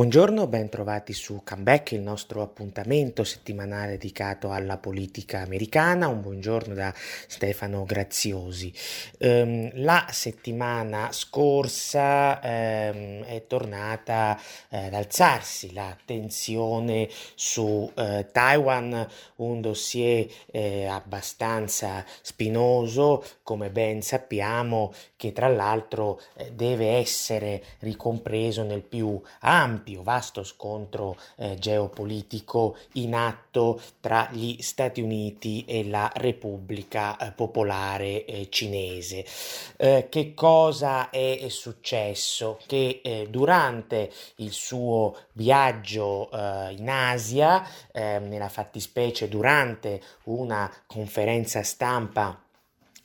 Buongiorno, ben trovati su Comeback, il nostro appuntamento settimanale dedicato alla politica americana. Un buongiorno da Stefano Graziosi. Um, la settimana scorsa um, è tornata uh, ad alzarsi la tensione su uh, Taiwan, un dossier uh, abbastanza spinoso, come ben sappiamo, che tra l'altro deve essere ricompreso nel più ampio vasto scontro eh, geopolitico in atto tra gli Stati Uniti e la Repubblica eh, Popolare eh, Cinese. Eh, che cosa è successo? Che eh, durante il suo viaggio eh, in Asia, ehm, nella fattispecie durante una conferenza stampa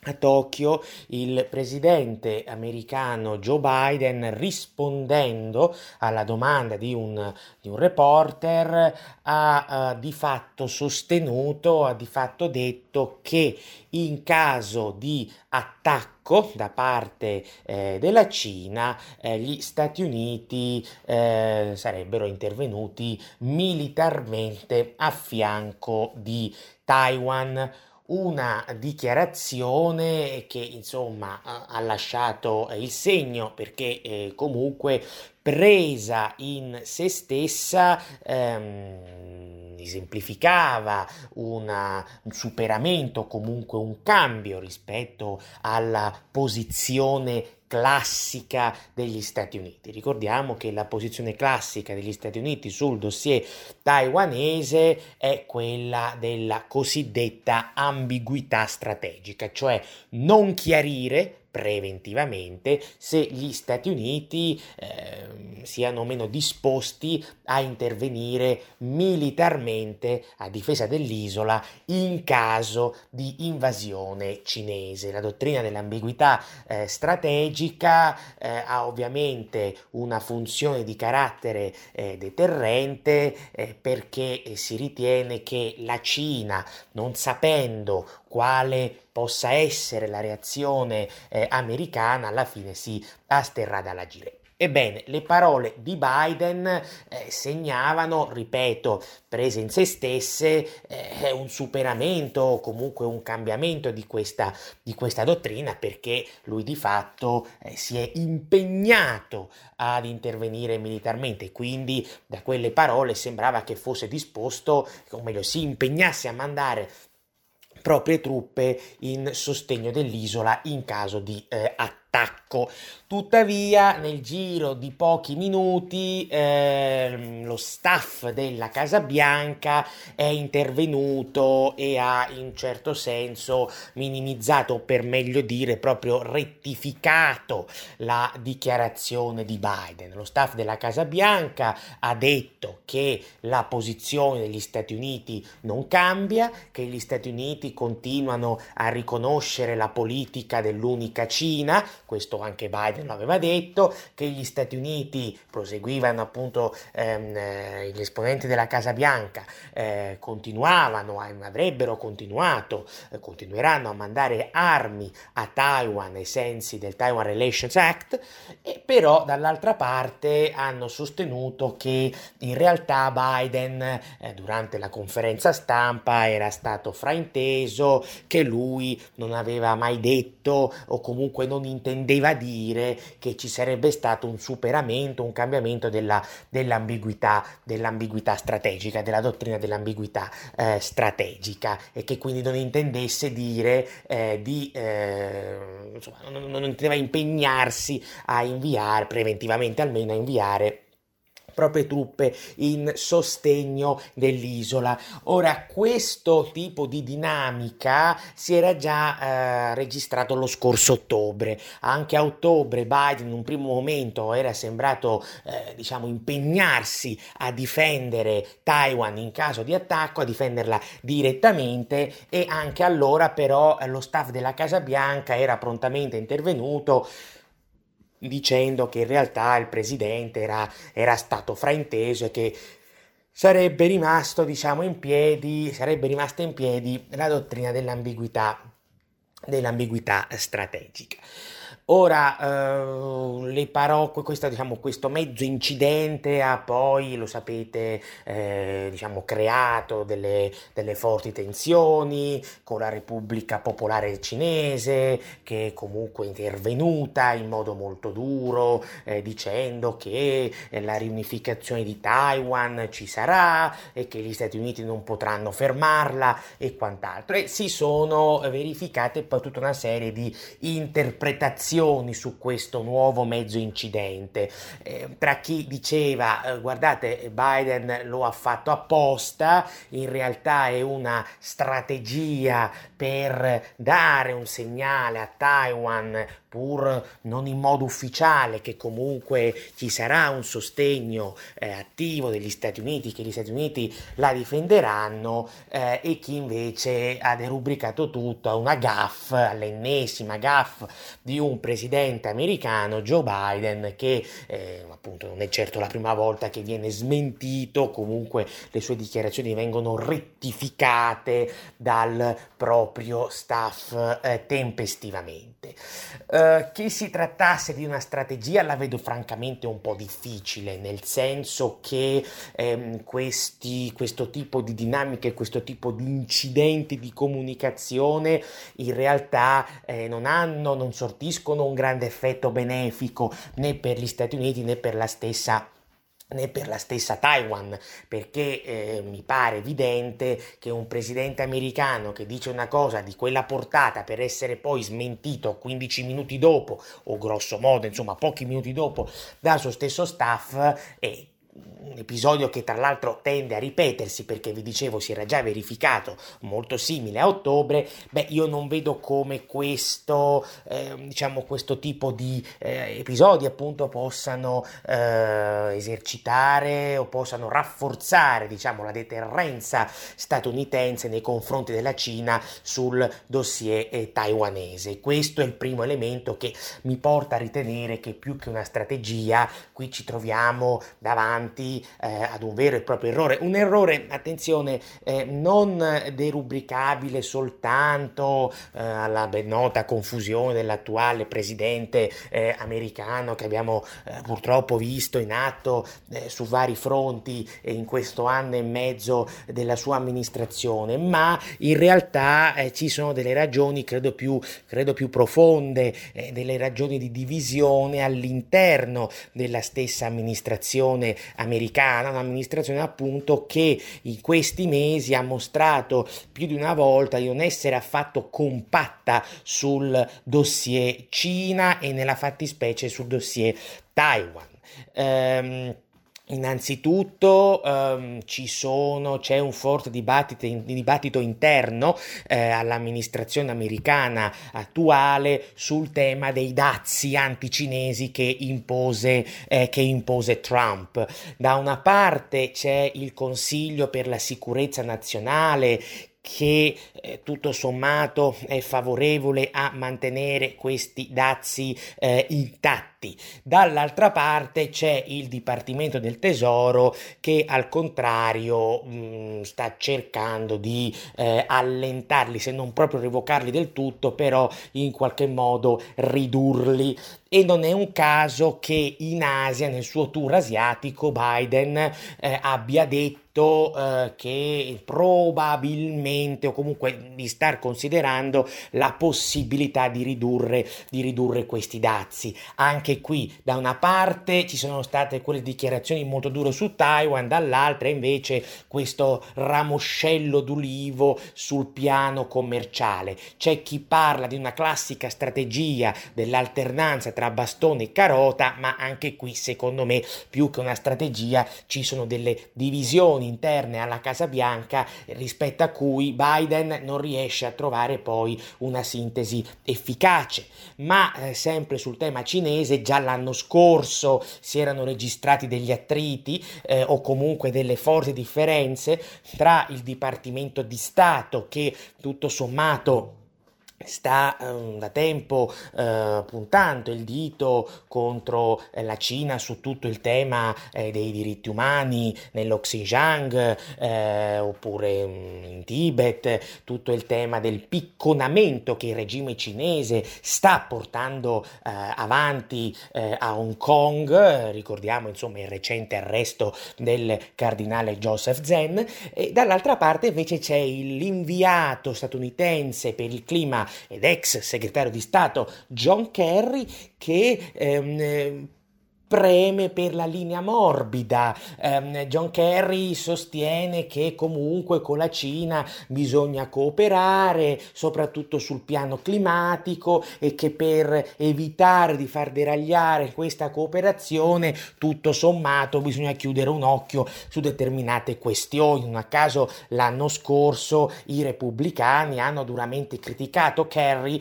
a Tokyo il presidente americano Joe Biden rispondendo alla domanda di un, di un reporter ha uh, di fatto sostenuto, ha di fatto detto che in caso di attacco da parte eh, della Cina eh, gli Stati Uniti eh, sarebbero intervenuti militarmente a fianco di Taiwan una dichiarazione che insomma ha lasciato il segno perché eh, comunque presa in se stessa ehm, esemplificava una, un superamento, comunque un cambio rispetto alla posizione classica degli Stati Uniti. Ricordiamo che la posizione classica degli Stati Uniti sul dossier taiwanese è quella della cosiddetta ambiguità strategica, cioè non chiarire preventivamente se gli Stati Uniti eh, siano meno disposti a intervenire militarmente a difesa dell'isola in caso di invasione cinese. La dottrina dell'ambiguità eh, strategica eh, ha ovviamente una funzione di carattere eh, deterrente eh, perché si ritiene che la Cina, non sapendo quale possa essere la reazione eh, americana, alla fine si asterrà dall'agire. Ebbene, le parole di Biden eh, segnavano, ripeto, prese in se stesse, eh, un superamento o comunque un cambiamento di questa, di questa dottrina perché lui di fatto eh, si è impegnato ad intervenire militarmente, quindi da quelle parole sembrava che fosse disposto, o meglio, si impegnasse a mandare proprie truppe in sostegno dell'isola in caso di eh, attacco. Tuttavia, nel giro di pochi minuti, eh, lo staff della Casa Bianca è intervenuto e ha in certo senso minimizzato, per meglio dire, proprio rettificato la dichiarazione di Biden. Lo staff della Casa Bianca ha detto che la posizione degli Stati Uniti non cambia, che gli Stati Uniti continuano a riconoscere la politica dell'unica Cina, questo anche Biden lo aveva detto, che gli Stati Uniti proseguivano appunto ehm, eh, gli esponenti della Casa Bianca, eh, continuavano, avrebbero continuato, eh, continueranno a mandare armi a Taiwan ai sensi del Taiwan Relations Act, e però dall'altra parte hanno sostenuto che in realtà Biden eh, durante la conferenza stampa era stato frainteso, che lui non aveva mai detto o comunque non intendeva dire che ci sarebbe stato un superamento, un cambiamento della, dell'ambiguità, dell'ambiguità strategica, della dottrina dell'ambiguità eh, strategica e che quindi non intendesse dire eh, di, eh, insomma, non, non intendeva impegnarsi a inviare, preventivamente almeno a inviare proprie truppe in sostegno dell'isola. Ora, questo tipo di dinamica si era già eh, registrato lo scorso ottobre. Anche a ottobre Biden in un primo momento era sembrato, eh, diciamo, impegnarsi a difendere Taiwan in caso di attacco, a difenderla direttamente e anche allora però lo staff della Casa Bianca era prontamente intervenuto dicendo che in realtà il presidente era, era stato frainteso e che sarebbe rimasto, diciamo, in piedi, sarebbe rimasta in piedi la dottrina dell'ambiguità, dell'ambiguità strategica. Ora, eh, le parrocchie, questo, diciamo, questo mezzo incidente ha poi, lo sapete, eh, diciamo, creato delle, delle, forti tensioni con la Repubblica Popolare Cinese, che è comunque intervenuta in modo molto duro, eh, dicendo che la riunificazione di Taiwan ci sarà e che gli Stati Uniti non potranno fermarla e quant'altro. E si sono verificate poi tutta una serie di interpretazioni su questo nuovo mezzo incidente. Eh, tra chi diceva eh, guardate Biden lo ha fatto apposta, in realtà è una strategia per dare un segnale a Taiwan pur non in modo ufficiale, che comunque ci sarà un sostegno eh, attivo degli Stati Uniti, che gli Stati Uniti la difenderanno, eh, e chi invece ha derubricato tutto a una gaff, all'ennesima gaff di un presidente americano, Joe Biden, che eh, appunto non è certo la prima volta che viene smentito, comunque le sue dichiarazioni vengono rettificate dal proprio staff eh, tempestivamente. Uh, eh, che si trattasse di una strategia la vedo francamente un po' difficile, nel senso che ehm, questi, questo tipo di dinamiche, questo tipo di incidenti di comunicazione in realtà eh, non hanno, non sortiscono un grande effetto benefico né per gli Stati Uniti né per la stessa né per la stessa Taiwan, perché eh, mi pare evidente che un presidente americano che dice una cosa di quella portata per essere poi smentito 15 minuti dopo, o grosso modo, insomma, pochi minuti dopo, dal suo stesso staff, eh, episodio che tra l'altro tende a ripetersi perché vi dicevo si era già verificato molto simile a ottobre, beh io non vedo come questo, eh, diciamo, questo tipo di eh, episodi appunto possano eh, esercitare o possano rafforzare diciamo, la deterrenza statunitense nei confronti della Cina sul dossier eh, taiwanese. Questo è il primo elemento che mi porta a ritenere che più che una strategia qui ci troviamo davanti eh, ad un vero e proprio errore. Un errore, attenzione, eh, non derubricabile soltanto eh, alla ben nota confusione dell'attuale presidente eh, americano che abbiamo eh, purtroppo visto in atto eh, su vari fronti in questo anno e mezzo della sua amministrazione, ma in realtà ci sono delle ragioni, credo più, credo più profonde, delle ragioni di divisione all'interno della stessa amministrazione americana un'amministrazione appunto che in questi mesi ha mostrato più di una volta di non essere affatto compatta sul dossier Cina e nella fattispecie sul dossier Taiwan. Um, Innanzitutto ehm, sono, c'è un forte dibattito, dibattito interno eh, all'amministrazione americana attuale sul tema dei dazi anticinesi che impose, eh, che impose Trump. Da una parte c'è il Consiglio per la sicurezza nazionale che eh, tutto sommato è favorevole a mantenere questi dazi eh, intatti. Dall'altra parte c'è il Dipartimento del Tesoro che al contrario mh, mm, sta cercando di eh, allentarli, se non proprio revocarli del tutto, però in qualche modo ridurli. E non è un caso che in Asia, nel suo tour asiatico, Biden eh, abbia detto eh, che probabilmente o comunque di star considerando la possibilità di ridurre, di ridurre questi dazi. Anche qui da una parte ci sono state quelle dichiarazioni molto dure su Taiwan, dall'altra invece questo ramoscello d'ulivo sul piano commerciale. C'è chi parla di una classica strategia dell'alternanza tra bastone e carota, ma anche qui secondo me più che una strategia ci sono delle divisioni interne alla Casa Bianca rispetto a cui Biden non riesce a trovare poi una sintesi efficace. Ma eh, sempre sul tema cinese, già l'anno scorso si erano registrati degli attriti eh, o comunque delle forti differenze tra il Dipartimento di Stato che tutto sommato sta eh, da tempo eh, puntando il dito contro eh, la Cina su tutto il tema eh, dei diritti umani nello Xinjiang eh, oppure mm, in Tibet, tutto il tema del picconamento che il regime cinese sta portando eh, avanti a Hong Kong, ricordiamo insomma il recente arresto del cardinale Joseph Zen, e dall'altra parte invece c'è l'inviato statunitense per il clima ed ex segretario di Stato John Kerry che ehm, preme per la linea morbida. Um, John Kerry sostiene che comunque con la Cina bisogna cooperare, soprattutto sul piano climatico e che per evitare di far deragliare questa cooperazione, tutto sommato bisogna chiudere un occhio su determinate questioni. Non a caso l'anno scorso i repubblicani hanno duramente criticato Kerry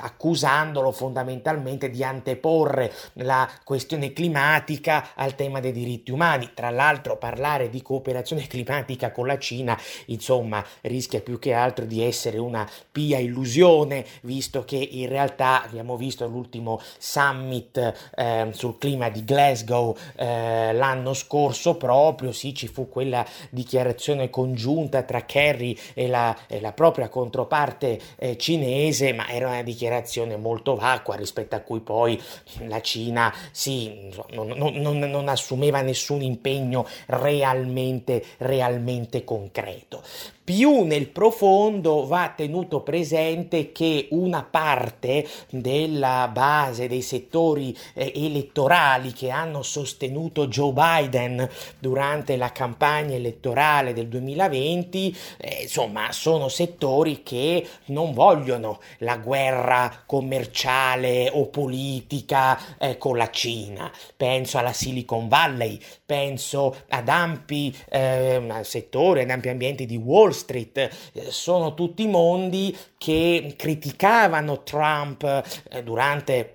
accusandolo fondamentalmente di anteporre la questione climatica al tema dei diritti umani. Tra l'altro parlare di cooperazione climatica con la Cina, insomma, rischia più che altro di essere una pia illusione, visto che in realtà abbiamo visto l'ultimo summit eh, sul clima di Glasgow eh, l'anno scorso proprio, sì, ci fu quella dichiarazione congiunta tra Kerry e la, e la propria controparte eh, cinese, ma era una dichiarazione molto vacua rispetto a cui poi la Cina sì, non, non, non, non assumeva nessun impegno realmente, realmente concreto più nel profondo va tenuto presente che una parte della base dei settori eh, elettorali che hanno sostenuto Joe Biden durante la campagna elettorale del 2020, eh, insomma, sono settori che non vogliono la guerra commerciale o politica eh, con la Cina. Penso alla Silicon Valley, penso ad ampi eh, settori, ad ampi ambienti di Wall Street, eh, sono tutti mondi che criticavano Trump eh, durante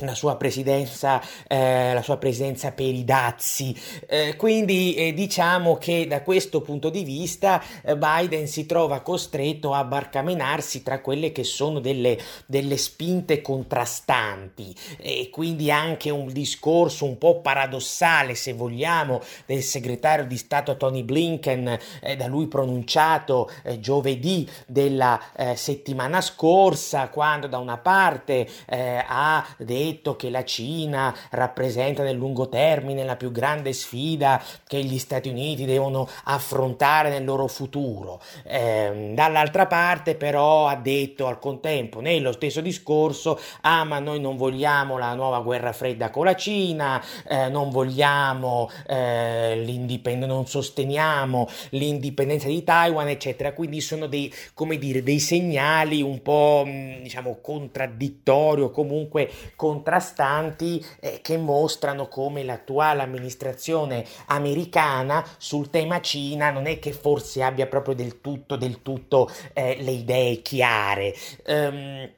la sua presidenza, eh, la sua presenza per i dazi. Eh, quindi eh, diciamo che da questo punto di vista eh, Biden si trova costretto a barcamenarsi tra quelle che sono delle, delle spinte contrastanti e quindi anche un discorso un po' paradossale, se vogliamo, del segretario di Stato Tony Blinken, eh, da lui pronunciato eh, giovedì della settimana scorsa, quando da una parte ha detto detto che la Cina rappresenta nel lungo termine la più grande sfida che gli Stati Uniti devono affrontare nel loro futuro. Eh, dall'altra parte però ha detto al contempo nello stesso discorso ah ma noi non vogliamo la nuova guerra fredda con la Cina, eh, non vogliamo eh, l'indipendenza, non sosteniamo l'indipendenza di Taiwan eccetera, quindi sono dei, come dire, dei segnali un po' diciamo contraddittori o comunque con contrastanti eh, che mostrano come l'attuale amministrazione americana sul tema Cina non è che forse abbia proprio del tutto, del tutto eh, le idee chiare. Um,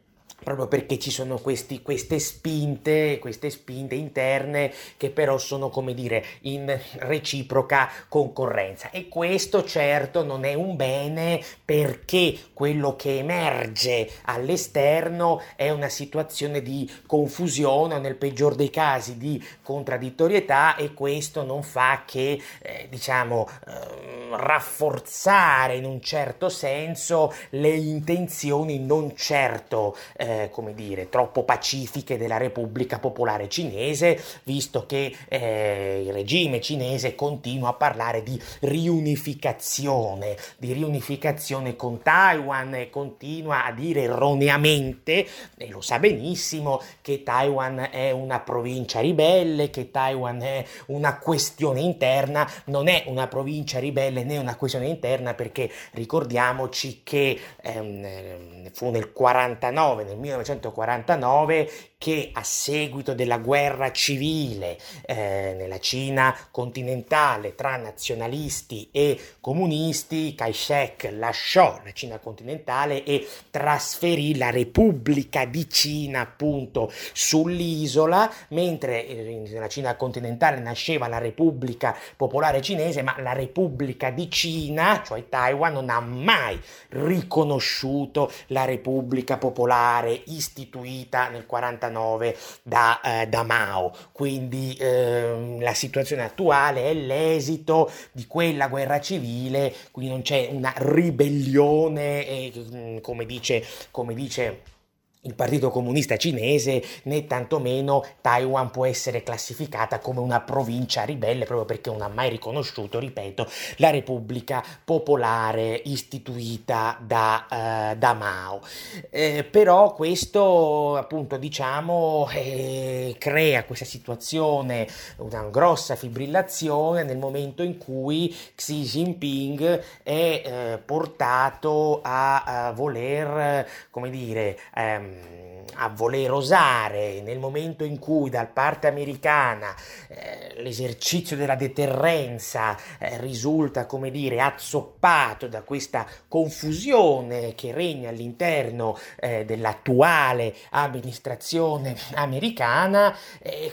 proprio perché ci sono questi, queste spinte, queste spinte interne che però sono come dire in reciproca concorrenza. E questo certo non è un bene perché quello che emerge all'esterno è una situazione di confusione o nel peggior dei casi di contraddittorietà e questo non fa che eh, diciamo eh, rafforzare in un certo senso le intenzioni non certo eh, eh, come dire, troppo pacifiche della Repubblica Popolare Cinese, visto che eh, il regime cinese continua a parlare di riunificazione, di riunificazione con Taiwan e continua a dire erroneamente, e lo sa benissimo, che Taiwan è una provincia ribelle, che Taiwan è una questione interna, non è una provincia ribelle né una questione interna perché ricordiamoci che ehm, fu nel 49, nel 1949 che a seguito della guerra civile eh, nella Cina continentale tra nazionalisti e comunisti, Kai-shek lasciò la Cina continentale e trasferì la Repubblica di Cina appunto sull'isola, mentre eh, nella Cina continentale nasceva la Repubblica Popolare Cinese, ma la Repubblica di Cina, cioè Taiwan, non ha mai riconosciuto la Repubblica Popolare istituita nel 49 da, eh, da Mao. Quindi eh, la situazione attuale è l'esito di quella guerra civile, quindi non c'è una ribellione, eh, come dice, come dice il Partito Comunista Cinese né tantomeno Taiwan può essere classificata come una provincia ribelle proprio perché non ha mai riconosciuto, ripeto, la Repubblica Popolare istituita da, eh, da Mao. Eh, però questo appunto diciamo eh, crea questa situazione, una grossa fibrillazione nel momento in cui Xi Jinping è eh, portato a, a voler, come dire, ehm, a voler osare nel momento in cui dal parte americana eh, l'esercizio della deterrenza eh, risulta, come dire, azzoppato da questa confusione che regna all'interno eh, dell'attuale amministrazione americana,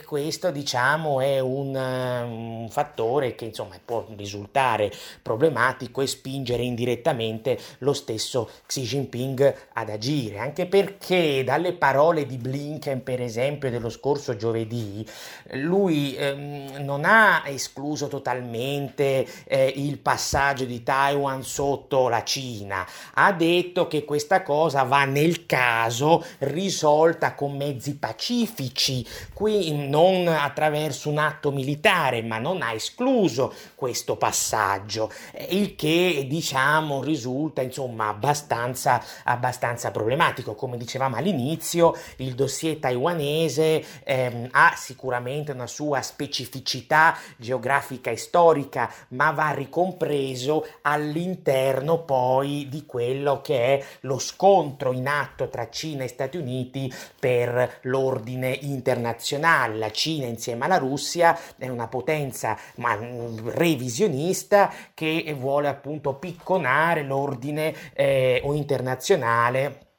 questo diciamo è un, un fattore che insomma può risultare problematico e spingere indirettamente lo stesso Xi Jinping ad agire, anche perché dalle parole di Blinken, per esempio, dello scorso giovedì, lui ehm, non ha escluso totalmente eh, il passaggio di Taiwan sotto la Cina, ha detto che questa cosa va nel caso risolta con mezzi pacifici, qui non attraverso un atto militare, ma non ha escluso questo passaggio, il che diciamo risulta insomma abbastanza, abbastanza problematico, come dicevamo all'inizio il dossier taiwanese ehm, ha sicuramente una sua specificità geografica e storica, ma va ricompreso all'interno poi di quello che è lo scontro in atto tra Cina e Stati Uniti per l'ordine internazionale. La Cina insieme alla Russia è una potenza ma, mm, revisionista che vuole appunto picconare l'ordine eh, internazionale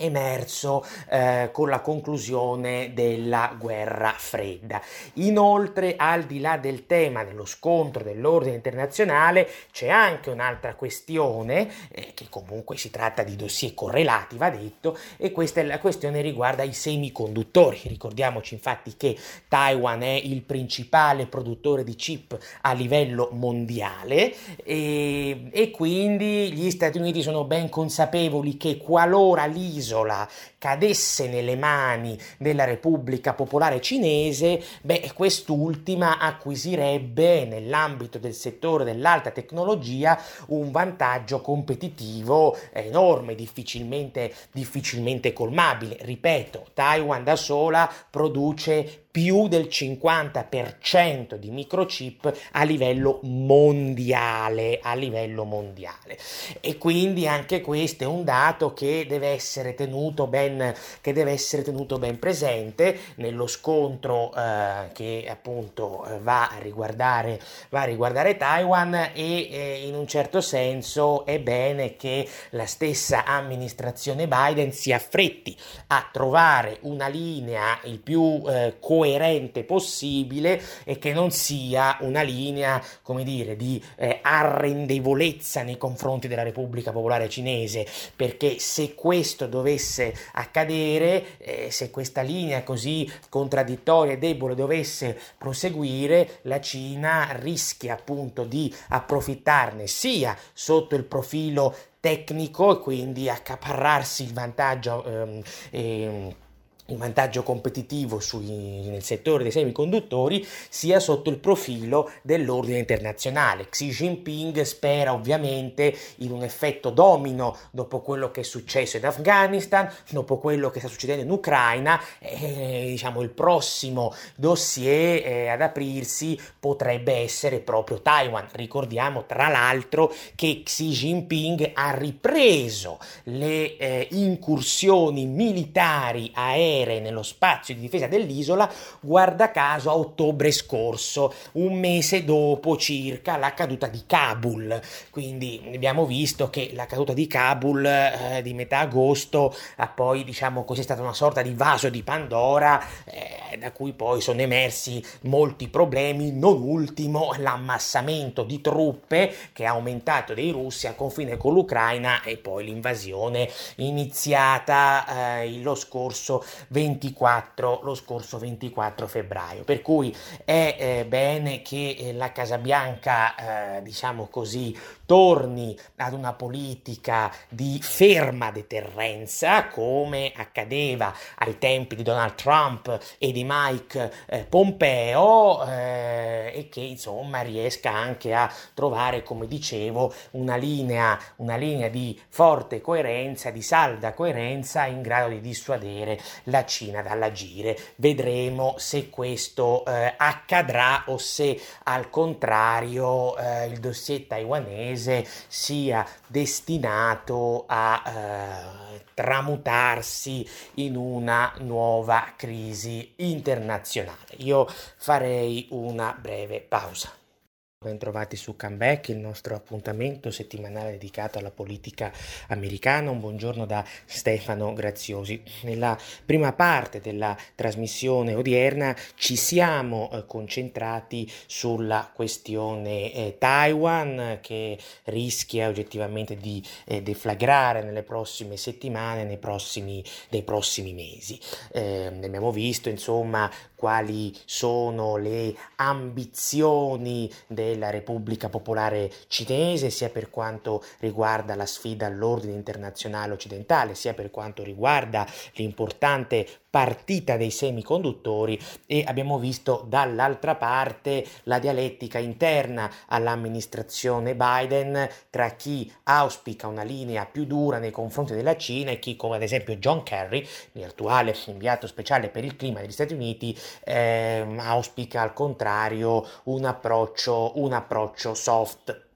emerso eh, con la conclusione della guerra fredda. Inoltre, al di là del tema dello scontro dell'ordine internazionale, c'è anche un'altra questione, eh, che comunque si tratta di dossier correlati, va detto, e questa è la questione riguarda i semiconduttori. Ricordiamoci infatti che Taiwan è il principale produttore di chip a livello mondiale e, e quindi gli Stati Uniti sono ben consapevoli che qualora l'isola isola cadesse nelle mani della Repubblica Popolare Cinese, beh, quest'ultima acquisirebbe nell'ambito del settore dell'alta tecnologia un vantaggio competitivo enorme, difficilmente, difficilmente colmabile. Ripeto, Taiwan da sola produce più del 50% di microchip a livello mondiale, a livello mondiale. E quindi anche questo è un dato che deve essere tenuto ben, deve essere tenuto ben presente nello scontro eh, che appunto eh, va a riguardare, va a riguardare Taiwan e eh, in un certo senso è bene che la stessa amministrazione Biden si affretti a trovare una linea il più eh, coerente possibile e che non sia una linea, come dire, di eh, arrendevolezza nei confronti della Repubblica Popolare Cinese, perché se questo dovesse accadere, eh, se questa linea così contraddittoria e debole dovesse proseguire, la Cina rischia appunto di approfittarne sia sotto il profilo tecnico e quindi accaparrarsi il vantaggio ehm, ehm, il vantaggio competitivo sui, nel settore dei semiconduttori sia sotto il profilo dell'ordine internazionale. Xi Jinping spera ovviamente in un effetto domino dopo quello che è successo in Afghanistan, dopo quello che sta succedendo in Ucraina, e, diciamo il prossimo dossier eh, ad aprirsi potrebbe essere proprio Taiwan. Ricordiamo tra l'altro che Xi Jinping ha ripreso le eh, incursioni militari aeree aeree nello spazio di difesa dell'isola, guarda caso a ottobre scorso, un mese dopo circa la caduta di Kabul. Quindi abbiamo visto che la caduta di Kabul eh, di metà agosto ha poi, diciamo così, è stata una sorta di vaso di Pandora eh, da cui poi sono emersi molti problemi, non ultimo l'ammassamento di truppe che ha aumentato dei russi al confine con l'Ucraina e poi l'invasione iniziata eh, lo, scorso 24, lo scorso 24 febbraio. Per cui è eh, bene che eh, la Casa Bianca, eh, diciamo così, torni ad una politica di ferma deterrenza come accadeva ai tempi di Donald Trump e di Mike eh, Pompeo eh, e che insomma riesca anche a trovare come dicevo una linea, una linea di forte coerenza, di salda coerenza in grado di dissuadere la Cina dall'agire. Vedremo se questo eh, accadrà o se al contrario eh, il dossier taiwanese paese sia destinato a eh, tramutarsi in una nuova crisi internazionale. Io farei una breve pausa. Bentrovati su Comeback, il nostro appuntamento settimanale dedicato alla politica americana. Un buongiorno da Stefano Graziosi. Nella prima parte della trasmissione odierna ci siamo eh, concentrati sulla questione eh, Taiwan che rischia oggettivamente di eh, deflagrare nelle prossime settimane, nei prossimi, nei prossimi mesi. Eh, abbiamo visto insomma quali sono le ambizioni della Repubblica Popolare Cinese, sia per quanto riguarda la sfida all'ordine internazionale occidentale, sia per quanto riguarda l'importante partita dei semiconduttori. E abbiamo visto dall'altra parte la dialettica interna all'amministrazione Biden tra chi auspica una linea più dura nei confronti della Cina e chi come ad esempio John Kerry, l'attuale inviato speciale per il clima degli Stati Uniti, eh, auspica al contrario un approccio, un approccio soft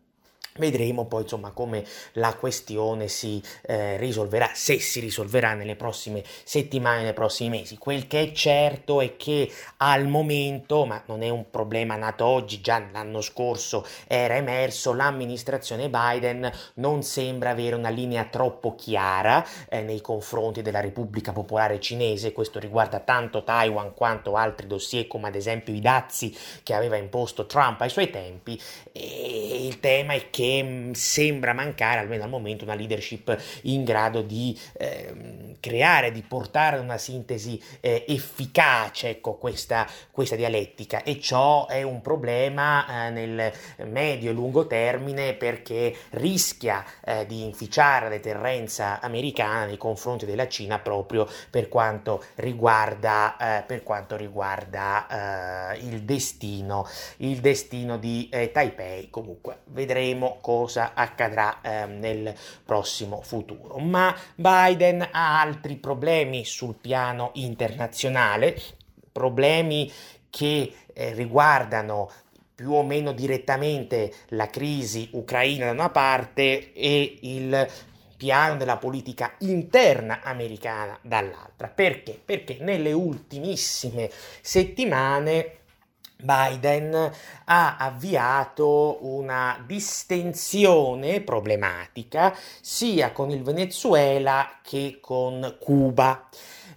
Vedremo poi insomma come la questione si eh, risolverà, se si risolverà nelle prossime settimane, nei prossimi mesi. Quel che è certo è che al momento, ma non è un problema nato oggi, già l'anno scorso era emerso, l'amministrazione Biden non sembra avere una linea troppo chiara eh, nei confronti della Repubblica Popolare Cinese, questo riguarda tanto Taiwan quanto altri dossier come ad esempio i dazi che aveva imposto Trump ai suoi tempi e il tema è che che mm, sembra mancare, almeno al momento, una leadership in grado di eh, creare, di portare una sintesi eh, efficace ecco, questa, questa, dialettica e ciò è un problema eh, nel medio e lungo termine perché rischia eh, di inficiare la deterrenza americana nei confronti della Cina proprio per quanto riguarda, eh, per quanto riguarda eh, il destino, il destino di Taipei. Comunque vedremo cosa accadrà eh, nel prossimo futuro. Ma Biden ha altri problemi sul piano internazionale, problemi che eh, riguardano più o meno direttamente la crisi ucraina da una parte e il piano della politica interna americana dall'altra. Perché? Perché nelle ultimissime settimane Biden ha avviato una distensione problematica sia con il Venezuela che con Cuba.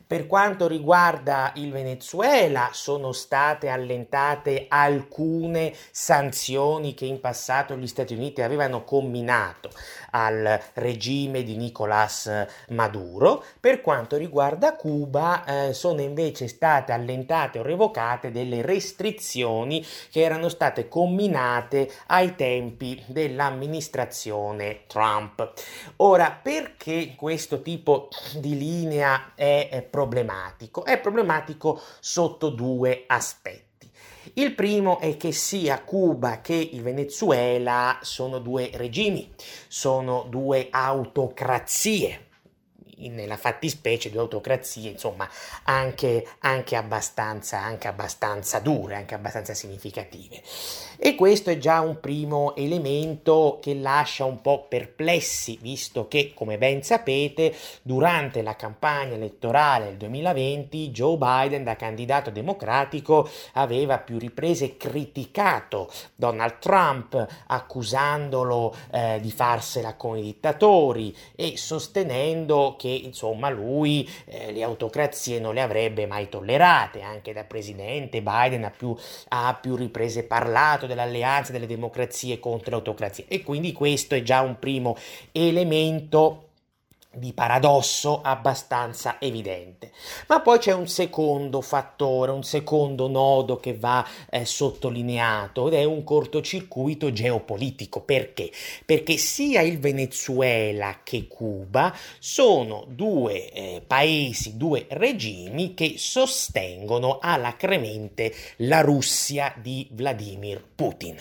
Per quanto riguarda il Venezuela, sono state allentate alcune sanzioni che in passato gli Stati Uniti avevano comminato al regime di Nicolás Maduro. Per quanto riguarda Cuba, eh, sono invece state allentate o revocate delle restrizioni che erano state comminate ai tempi dell'amministrazione Trump. Ora, perché questo tipo di linea è problematico? È problematico sotto due aspetti. Il primo è che sia Cuba che il Venezuela sono due regimi, sono due autocrazie nella fattispecie di autocrazie, insomma, anche, anche, abbastanza, anche abbastanza dure, anche abbastanza significative. E questo è già un primo elemento che lascia un po' perplessi, visto che, come ben sapete, durante la campagna elettorale del 2020 Joe Biden, da candidato democratico, aveva più riprese criticato Donald Trump, accusandolo eh, di farsela con i dittatori e sostenendo che insomma lui eh, le autocrazie non le avrebbe mai tollerate, anche da presidente Biden ha più, ha più riprese parlato dell'alleanza delle democrazie contro le autocrazie. E quindi questo è già un primo elemento di paradosso abbastanza evidente. Ma poi c'è un secondo fattore, un secondo nodo che va eh, sottolineato ed è un cortocircuito geopolitico. Perché? Perché sia il Venezuela che Cuba sono due eh, paesi, due regimi che sostengono alacremente la Russia di Vladimir Putin.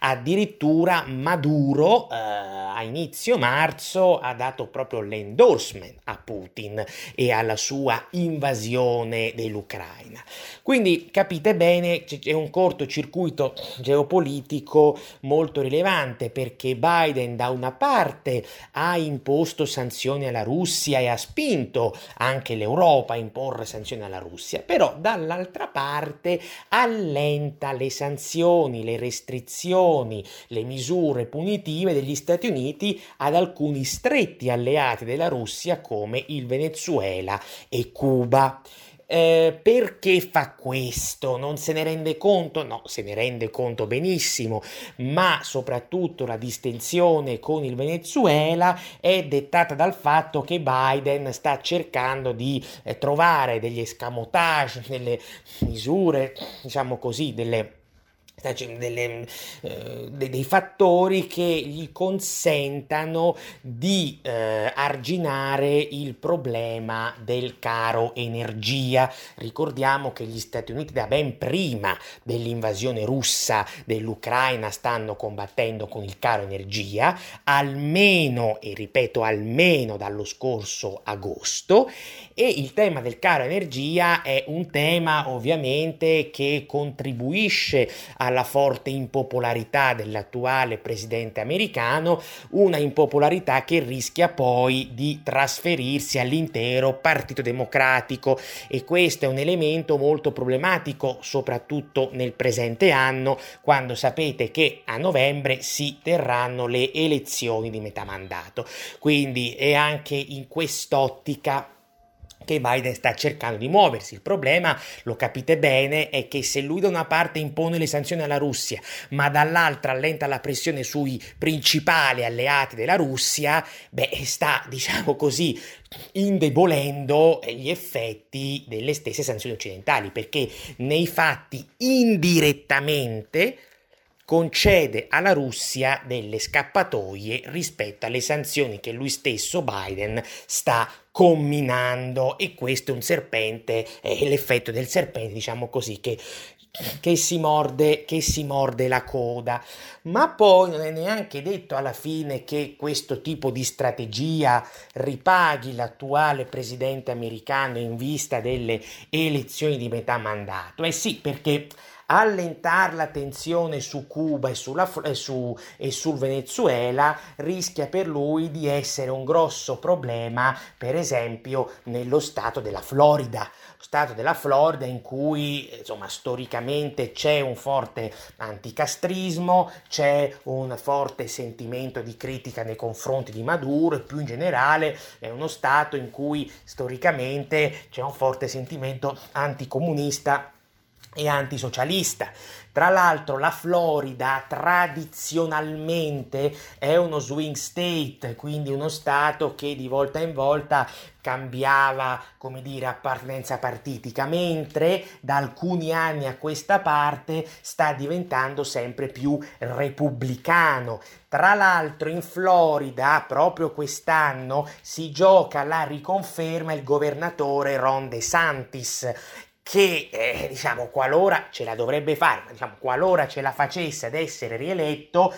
Addirittura Maduro eh, a inizio marzo ha dato proprio l'endorsement endorsement a Putin e alla sua invasione dell'Ucraina. Quindi capite bene, c'è un cortocircuito geopolitico molto rilevante perché Biden da una parte ha imposto sanzioni alla Russia e ha spinto anche l'Europa a imporre sanzioni alla Russia, però dall'altra parte allenta le sanzioni, le restrizioni, le misure punitive degli Stati Uniti ad alcuni stretti alleati della Russia come il Venezuela e Cuba. Eh, perché fa questo? Non se ne rende conto? No, se ne rende conto benissimo, ma soprattutto la distensione con il Venezuela è dettata dal fatto che Biden sta cercando di eh, trovare degli escamotage, delle misure, diciamo così, delle delle, eh, dei fattori che gli consentano di eh, arginare il problema del caro energia. Ricordiamo che gli Stati Uniti da ben prima dell'invasione russa dell'Ucraina stanno combattendo con il caro energia, almeno, e ripeto, almeno dallo scorso agosto, e il tema del caro energia è un tema ovviamente che contribuisce alla forte impopolarità dell'attuale presidente americano, una impopolarità che rischia poi di trasferirsi all'intero Partito Democratico e questo è un elemento molto problematico soprattutto nel presente anno quando sapete che a novembre si terranno le elezioni di metà mandato. Quindi è anche in quest'ottica che Biden sta cercando di muoversi. Il problema, lo capite bene, è che se lui da una parte impone le sanzioni alla Russia, ma dall'altra allenta la pressione sui principali alleati della Russia, beh, sta, diciamo così, indebolendo gli effetti delle stesse sanzioni occidentali, perché nei fatti indirettamente concede alla Russia delle scappatoie rispetto alle sanzioni che lui stesso Biden sta comminando e questo è un serpente, è l'effetto del serpente diciamo così che, che si, morde, che si morde la coda. Ma poi non è neanche detto alla fine che questo tipo di strategia ripaghi l'attuale presidente americano in vista delle elezioni di metà mandato. Eh sì, perché allentare la tensione su Cuba e, sulla, e, su, e, sul Venezuela rischia per lui di essere un grosso problema, per esempio, nello stato della Florida. Lo stato della Florida in cui, insomma, storicamente c'è un forte anticastrismo, c'è un forte sentimento di critica nei confronti di Maduro e più in generale è uno stato in cui storicamente c'è un forte sentimento anticomunista e antisocialista. Tra l'altro la Florida tradizionalmente è uno swing state, quindi uno stato che di volta in volta cambiava, come dire, appartenenza partitica, mentre da alcuni anni a questa parte sta diventando sempre più repubblicano. Tra l'altro in Florida, proprio quest'anno, si gioca la riconferma il governatore Ron DeSantis, che eh, diciamo qualora ce la dovrebbe fare, diciamo qualora ce la facesse ad essere rieletto,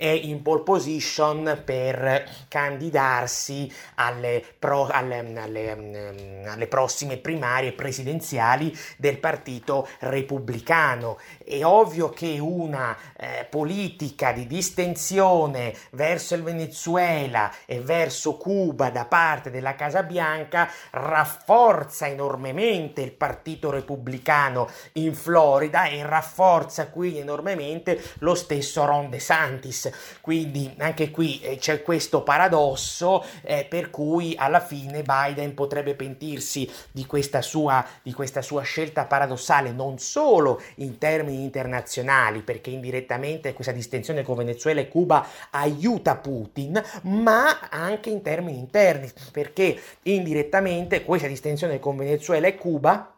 è in pole position per candidarsi alle, pro, alle, alle, mm, alle prossime primarie presidenziali del Partito Repubblicano. È ovvio che una eh, politica di distensione verso il Venezuela e verso Cuba da parte della Casa Bianca rafforza enormemente il Partito Repubblicano in Florida e rafforza quindi enormemente lo stesso Ron DeSantis. Quindi anche qui eh, c'è questo paradosso eh, per cui alla fine Biden potrebbe pentirsi di questa, sua, di questa sua scelta paradossale non solo in termini internazionali, perché indirettamente questa distinzione con Venezuela e Cuba aiuta Putin, ma anche in termini interni, perché indirettamente questa distinzione con Venezuela e Cuba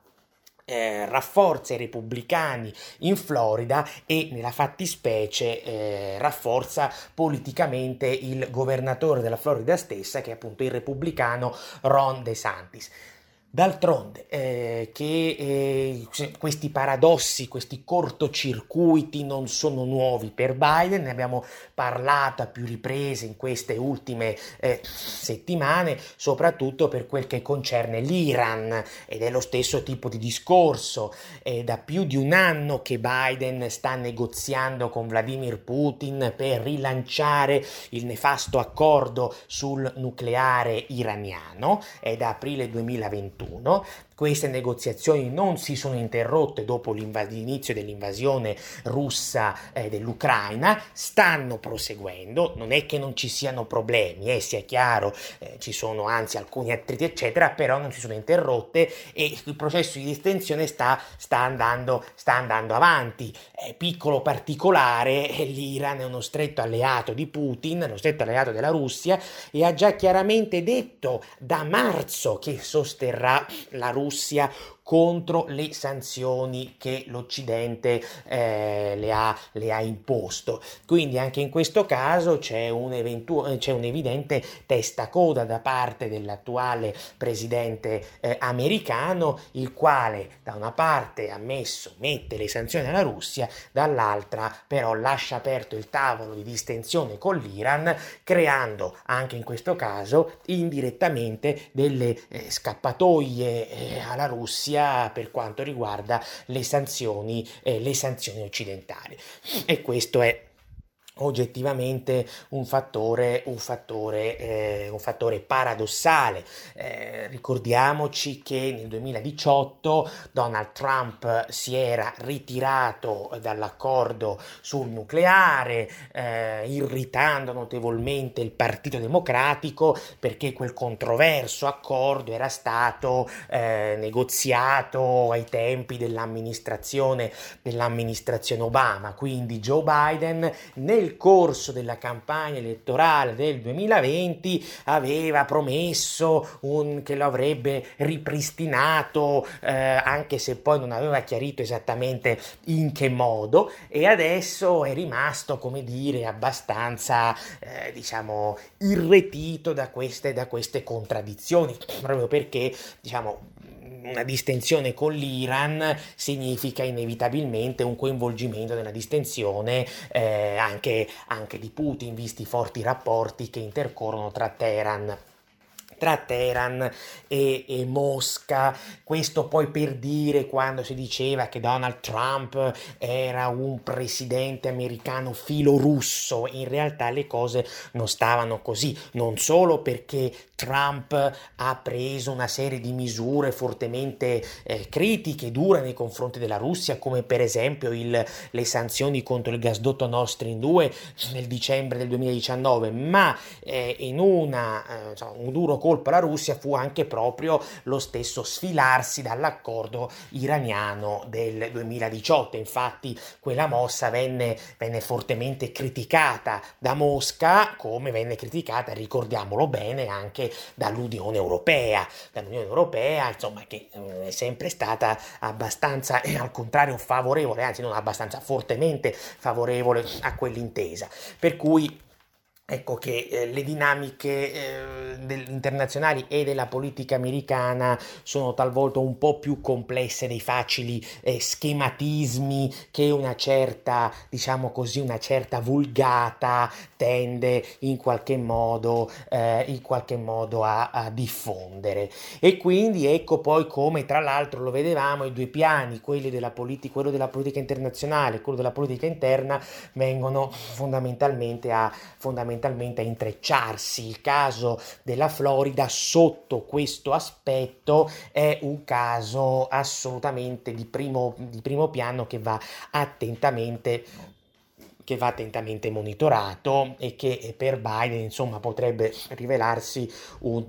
eh, rafforza i repubblicani in Florida e nella fattispecie eh, rafforza politicamente il governatore della Florida stessa che è appunto il repubblicano Ron DeSantis. D'altronde, eh, che eh, questi paradossi, questi cortocircuiti non sono nuovi per Biden, ne abbiamo parlato a più riprese in queste ultime eh, settimane, soprattutto per quel che concerne l'Iran ed è lo stesso tipo di discorso. È da più di un anno che Biden sta negoziando con Vladimir Putin per rilanciare il nefasto accordo sul nucleare iraniano, è da aprile 2021 2021 queste negoziazioni non si sono interrotte dopo l'inizio dell'invasione russa eh, dell'Ucraina, stanno proseguendo, non è che non ci siano problemi, eh, sia chiaro, eh, ci sono anzi alcuni attriti eccetera, però non si sono interrotte e il processo di distensione sta, sta, andando, sta andando, avanti. piccolo particolare, l'Iran è uno stretto alleato di Putin, uno stretto alleato della Russia e ha già chiaramente detto da marzo che sosterrà la Russia Russia contro le sanzioni che l'Occidente eh, le, ha, le, ha, imposto. Quindi anche in questo caso c'è un, eventu- c'è un evidente testacoda da parte dell'attuale presidente eh, americano, il quale da una parte ha messo, mette le sanzioni alla Russia, dall'altra però lascia aperto il tavolo di distensione con l'Iran, creando anche in questo caso indirettamente delle eh, scappatoie eh, alla Russia sia per quanto riguarda le sanzioni, eh, le sanzioni occidentali. E questo è oggettivamente un fattore, un fattore, eh, un fattore paradossale. Eh, ricordiamoci che nel 2018 Donald Trump si era ritirato dall'accordo sul nucleare, eh, irritando notevolmente il Partito Democratico perché quel controverso accordo era stato eh, negoziato ai tempi dell'amministrazione, dell'amministrazione Obama. Quindi Joe Biden nel corso della campagna elettorale del 2020 aveva promesso un, che lo avrebbe ripristinato, eh, anche se poi non aveva chiarito esattamente in che modo, e adesso è rimasto, come dire, abbastanza, eh, diciamo, irretito da queste, da queste contraddizioni, proprio perché, diciamo, una distensione con l'Iran significa inevitabilmente un coinvolgimento nella distensione eh, anche, anche di Putin, visti i forti rapporti che intercorrono tra Teheran tra Teheran e, e, Mosca. Questo poi per dire quando si diceva che Donald Trump era un presidente americano filorusso, in realtà le cose non stavano così, non solo perché Trump ha preso una serie di misure fortemente eh, critiche, dure nei confronti della Russia, come per esempio il, le sanzioni contro il gasdotto Nord Stream 2 nel dicembre del 2019, ma eh, in una, eh, un duro colpo alla Russia fu anche proprio lo stesso sfilarsi dall'accordo iraniano del 2018. Infatti quella mossa venne, venne fortemente criticata da Mosca, come venne criticata, ricordiamolo bene, anche dall'Unione Europea. Dall'Unione Europea, insomma, che eh, è sempre stata abbastanza, al contrario, favorevole, anzi non abbastanza, fortemente favorevole a quell'intesa. Per cui ecco che eh, le dinamiche eh, internazionali e della politica americana sono talvolta un po' più complesse dei facili eh, schematismi che una certa, diciamo così, una certa vulgata tende in qualche modo, eh, in qualche modo a, a, diffondere. E quindi ecco poi come tra l'altro lo vedevamo i due piani, della politica, quello della politica internazionale e quello della politica interna, vengono fondamentalmente a fondamentalmente fondamentalmente a intrecciarsi. Il caso della Florida sotto questo aspetto è un caso assolutamente di primo, di primo piano che va attentamente che va attentamente monitorato e che per Biden insomma potrebbe rivelarsi un,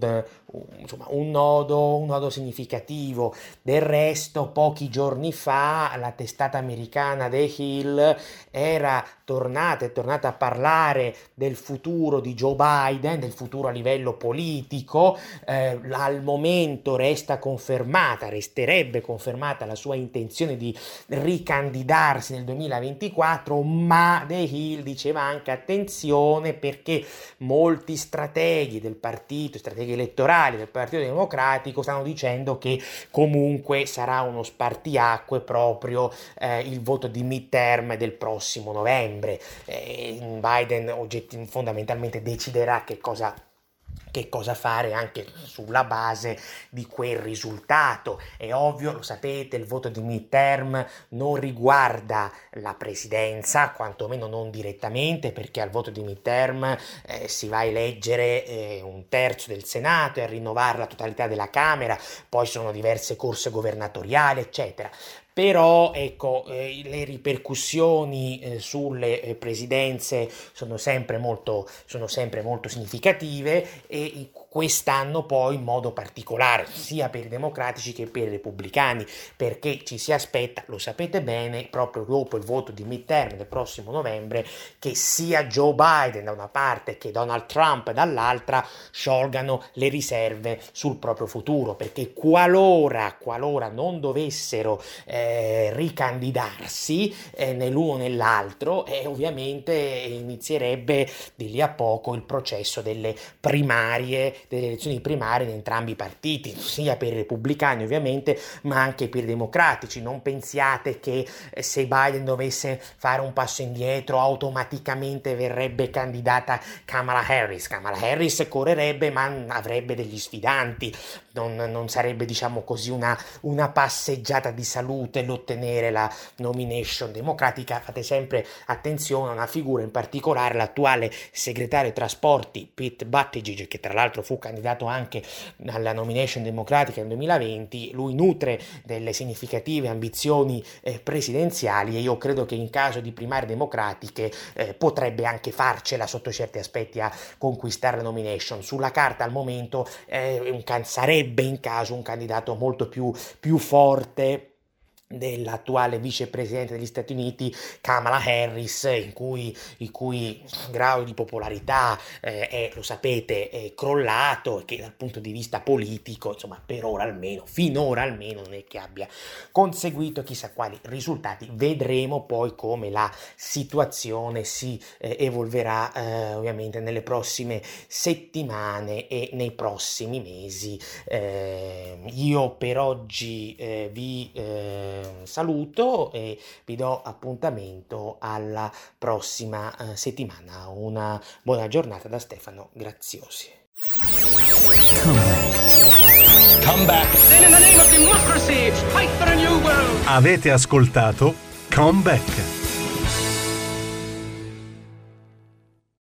un, insomma, un, nodo, un nodo significativo. Del resto, pochi giorni fa la testata americana The Hill era tornata, è tornata a parlare del futuro di Joe Biden, del futuro a livello politico. Eh, al momento resta confermata, resterebbe confermata la sua intenzione di ricandidarsi nel 2024, ma The Hill diceva anche attenzione perché molti strateghi del partito, strateghi elettorali del Partito Democratico stanno dicendo che comunque sarà uno spartiacque proprio eh, il voto di midterm del prossimo novembre. Eh, Biden oggetti, fondamentalmente deciderà che cosa che cosa fare anche sulla base di quel risultato. È ovvio, lo sapete, il voto di midterm non riguarda la presidenza, quantomeno non direttamente, perché al voto di midterm eh, si va a eleggere eh, un terzo del Senato e a rinnovare la totalità della Camera, poi sono diverse corse governatoriali, eccetera però ecco, eh, le ripercussioni eh, sulle eh, presidenze sono sempre molto, sono sempre molto significative e quest'anno poi in modo particolare, sia per i democratici che per i repubblicani, perché ci si aspetta, lo sapete bene, proprio dopo il voto di midterm del prossimo novembre, che sia Joe Biden da una parte che Donald Trump dall'altra sciolgano le riserve sul proprio futuro, perché qualora, qualora non dovessero eh, ricandidarsi eh, né l'uno né l'altro, eh, ovviamente inizierebbe di lì a poco il processo delle primarie delle elezioni primarie in entrambi i partiti, sia per i repubblicani ovviamente, ma anche per i democratici. Non pensiate che eh, se Biden dovesse fare un passo indietro automaticamente verrebbe candidata Kamala Harris. Kamala Harris correrebbe ma avrebbe degli sfidanti, non, non sarebbe diciamo così una, una passeggiata di salute l'ottenere la nomination democratica. Fate sempre attenzione a una figura in particolare, l'attuale segretario trasporti Pete Buttigieg, che tra l'altro fu candidato anche alla nomination democratica nel 2020, lui nutre delle significative ambizioni eh, presidenziali e io credo che in caso di primarie democratiche eh, potrebbe anche farcela sotto certi aspetti a conquistare la nomination. Sulla carta al momento eh, sarebbe in caso un candidato molto più, più forte dell'attuale vicepresidente degli Stati Uniti Kamala Harris in cui, il cui grado di popolarità eh, è, lo sapete, è crollato e che dal punto di vista politico, insomma, per ora almeno, finora almeno non è che abbia conseguito chissà quali risultati. Vedremo poi come la situazione si eh, evolverà eh, ovviamente nelle prossime settimane e nei prossimi mesi. Eh, io per oggi eh, vi eh, saluto e vi do appuntamento alla prossima eh, settimana. Una buona giornata da Stefano Graziosi. Come back. Come back. Then in the name of democracy, fight for a new world. Avete ascoltato Come Back.